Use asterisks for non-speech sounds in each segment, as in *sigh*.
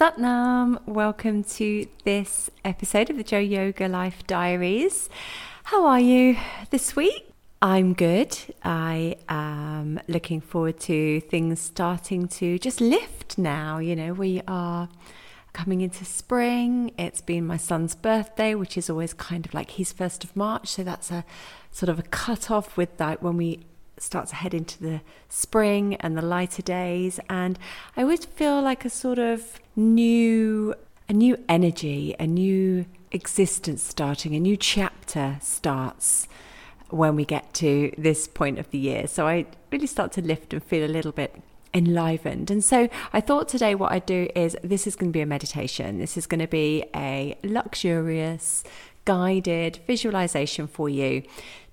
Satnam. Welcome to this episode of the Joe Yoga Life Diaries. How are you this week? I'm good. I am looking forward to things starting to just lift now. You know, we are coming into spring. It's been my son's birthday, which is always kind of like his first of March. So that's a sort of a cut off with that when we start to head into the spring and the lighter days. And I always feel like a sort of new, a new energy, a new existence starting, a new chapter starts when we get to this point of the year. So I really start to lift and feel a little bit enlivened. And so I thought today what I'd do is this is going to be a meditation. This is going to be a luxurious, guided visualization for you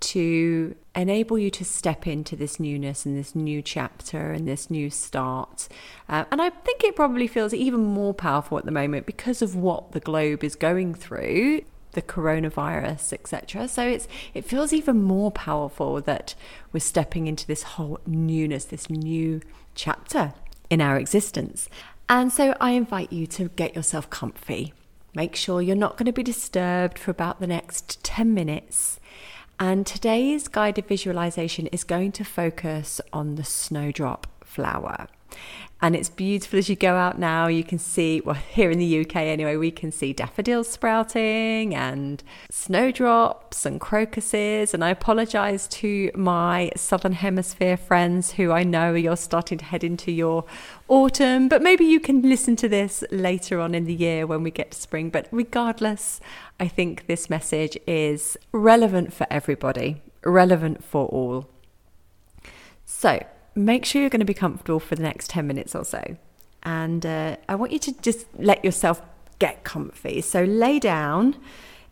to enable you to step into this newness and this new chapter and this new start. Uh, and I think it probably feels even more powerful at the moment because of what the globe is going through the coronavirus etc so it's it feels even more powerful that we're stepping into this whole newness this new chapter in our existence. And so i invite you to get yourself comfy. Make sure you're not going to be disturbed for about the next 10 minutes and today's guided visualization is going to focus on the snowdrop flower. And it's beautiful as you go out now. You can see, well, *laughs* here in the UK anyway, we can see daffodils sprouting and snowdrops and crocuses. And I apologize to my Southern Hemisphere friends who I know you're starting to head into your autumn, but maybe you can listen to this later on in the year when we get to spring. But regardless, I think this message is relevant for everybody, relevant for all. So, make sure you're going to be comfortable for the next 10 minutes or so. And uh, I want you to just let yourself get comfy. So lay down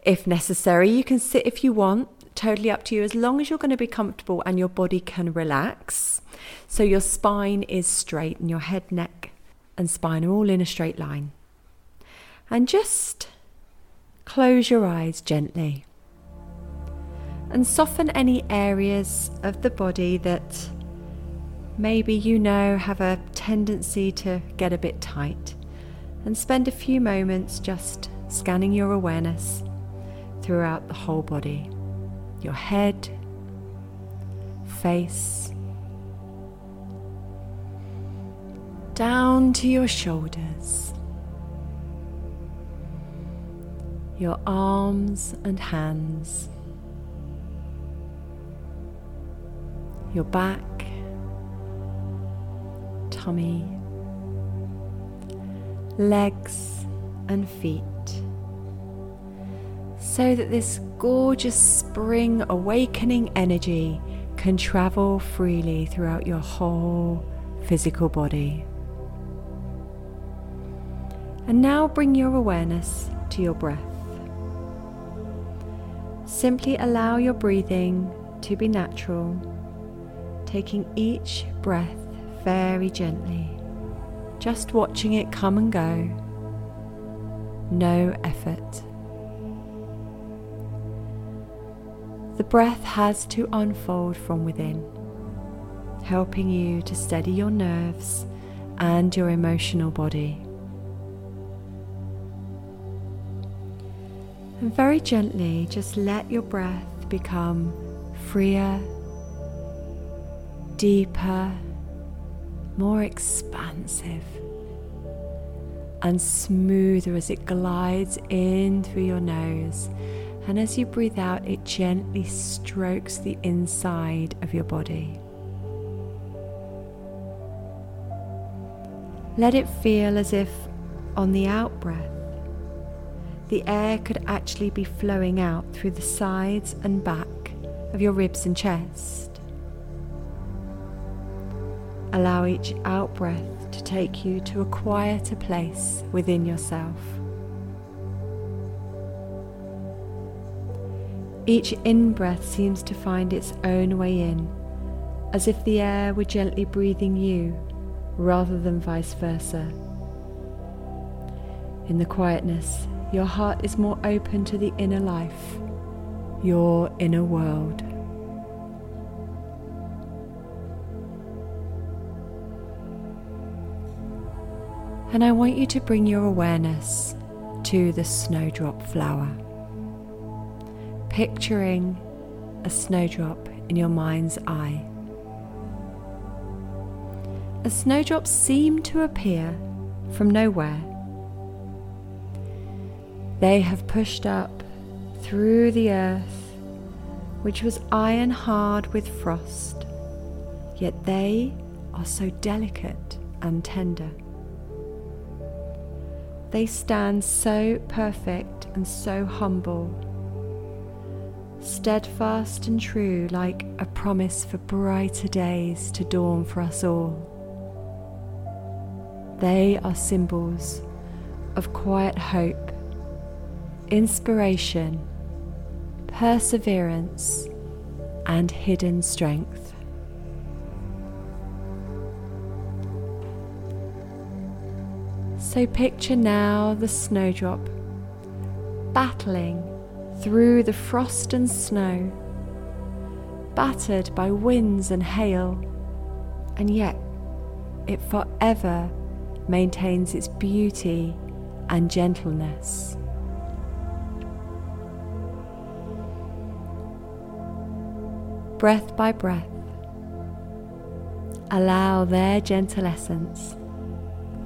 if necessary. You can sit if you want, totally up to you, as long as you're going to be comfortable and your body can relax. So your spine is straight and your head, neck, and spine are all in a straight line. And just close your eyes gently and soften any areas of the body that maybe you know have a tendency to get a bit tight, and spend a few moments just scanning your awareness throughout the whole body your head, face, down to your shoulders, your arms and hands, your back tummy, legs, and feet, so that this gorgeous spring awakening energy can travel freely throughout your whole physical body. And now bring your awareness to your breath. Simply allow your breathing to be natural, taking each breath very gently, just watching it come and go. No effort. The breath has to unfold from within, helping you to steady your nerves and your emotional body. And very gently, just let your breath become freer, deeper, more expansive and smoother as it glides in through your nose. And as you breathe out, it gently strokes the inside of your body. Let it feel as if on the out breath, the air could actually be flowing out through the sides and back of your ribs and chest. Allow each out breath to take you to a quieter place within yourself. Each in breath seems to find its own way in, as if the air were gently breathing you rather than vice versa. In the quietness, your heart is more open to the inner life, your inner world. And I want you to bring your awareness to the snowdrop flower, picturing a snowdrop in your mind's eye. As snowdrops seem to appear from nowhere, they have pushed up through the earth, which was iron hard with frost, yet they are so delicate and tender. They stand so perfect and so humble, steadfast and true, like a promise for brighter days to dawn for us all. They are symbols of quiet hope, inspiration, perseverance, and hidden strength. So picture now the snowdrop battling through the frost and snow, battered by winds and hail, and yet it forever maintains its beauty and gentleness. Breath by breath, allow their gentle essence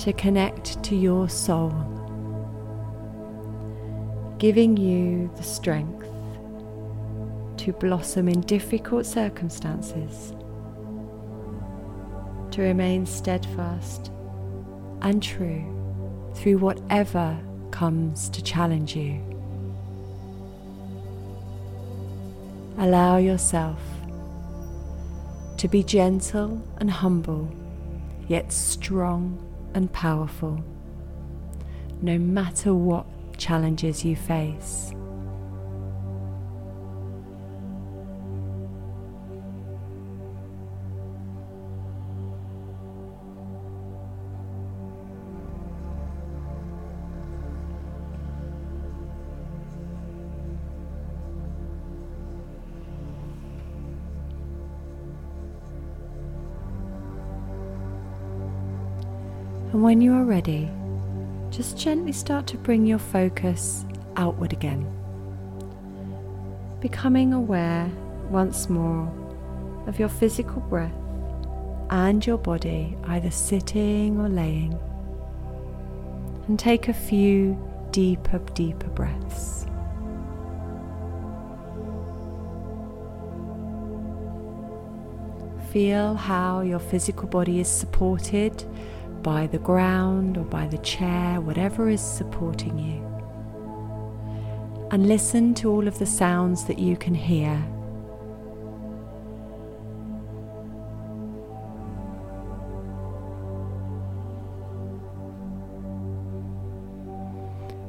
to connect to your soul, giving you the strength to blossom in difficult circumstances, to remain steadfast and true through whatever comes to challenge you. Allow yourself to be gentle and humble, yet strong and powerful, no matter what challenges you face. And when you are ready, just gently start to bring your focus outward again, becoming aware once more of your physical breath and your body either sitting or laying. And take a few deeper, deeper breaths. Feel how your physical body is supported by the ground or by the chair, whatever is supporting you. And listen to all of the sounds that you can hear.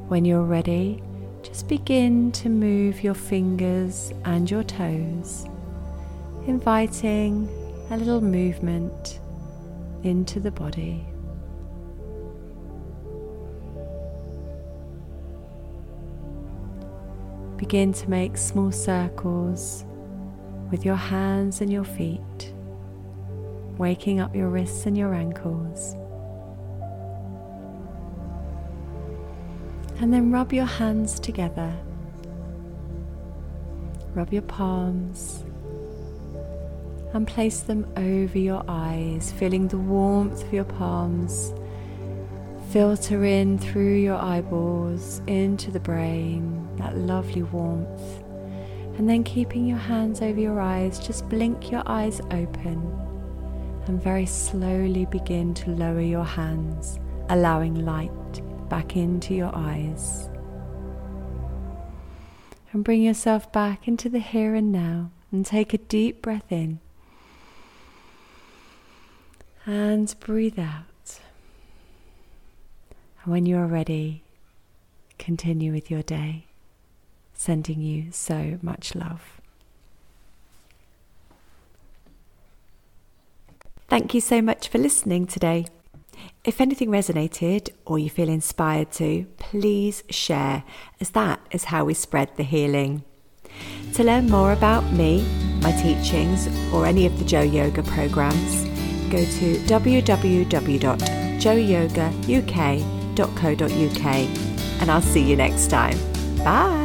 When you're ready, just begin to move your fingers and your toes, inviting a little movement into the body. Begin to make small circles with your hands and your feet, waking up your wrists and your ankles. And then rub your hands together. Rub your palms and place them over your eyes, feeling the warmth of your palms filter in through your eyeballs into the brain, that lovely warmth. And then keeping your hands over your eyes, just blink your eyes open and very slowly begin to lower your hands, allowing light back into your eyes. And bring yourself back into the here and now and take a deep breath in. And breathe out. And when you are ready, continue with your day, sending you so much love. Thank you so much for listening today. If anything resonated or you feel inspired to, please share, as that is how we spread the healing. To learn more about me, my teachings, or any of the Joe Yoga programs, go to www joeyogauk.co.uk and I'll see you next time. Bye.